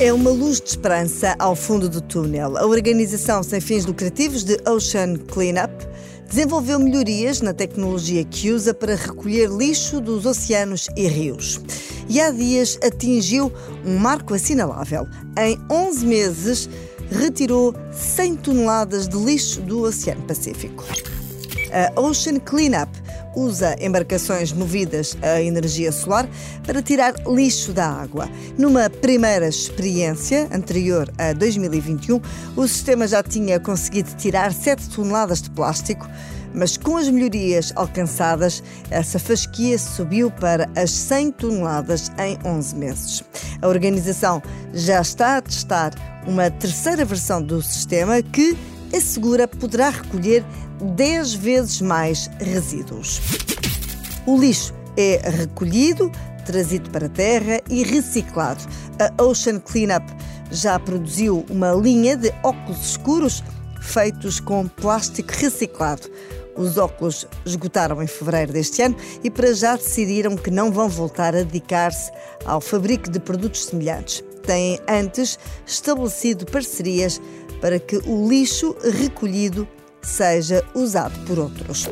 É uma luz de esperança ao fundo do túnel. A organização sem fins lucrativos de Ocean Cleanup desenvolveu melhorias na tecnologia que usa para recolher lixo dos oceanos e rios. E há dias atingiu um marco assinalável. Em 11 meses, retirou 100 toneladas de lixo do Oceano Pacífico. A Ocean Cleanup usa embarcações movidas a energia solar para tirar lixo da água. Numa primeira experiência anterior a 2021, o sistema já tinha conseguido tirar 7 toneladas de plástico, mas com as melhorias alcançadas, essa fasquia subiu para as 100 toneladas em 11 meses. A organização já está a testar uma terceira versão do sistema que assegura poderá recolher 10 vezes mais resíduos. O lixo é recolhido, trazido para a terra e reciclado. A Ocean Cleanup já produziu uma linha de óculos escuros feitos com plástico reciclado. Os óculos esgotaram em fevereiro deste ano e para já decidiram que não vão voltar a dedicar-se ao fabrico de produtos semelhantes. Têm antes estabelecido parcerias para que o lixo recolhido seja usado por outros.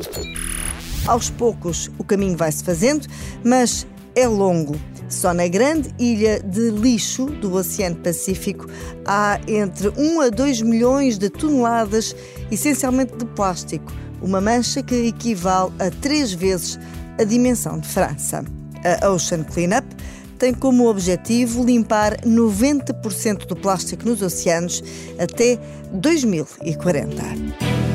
Aos poucos o caminho vai-se fazendo, mas é longo. Só na grande ilha de lixo do Oceano Pacífico há entre 1 a 2 milhões de toneladas, essencialmente de plástico, uma mancha que equivale a três vezes a dimensão de França. A Ocean Cleanup tem como objetivo limpar 90% do plástico nos oceanos até 2040.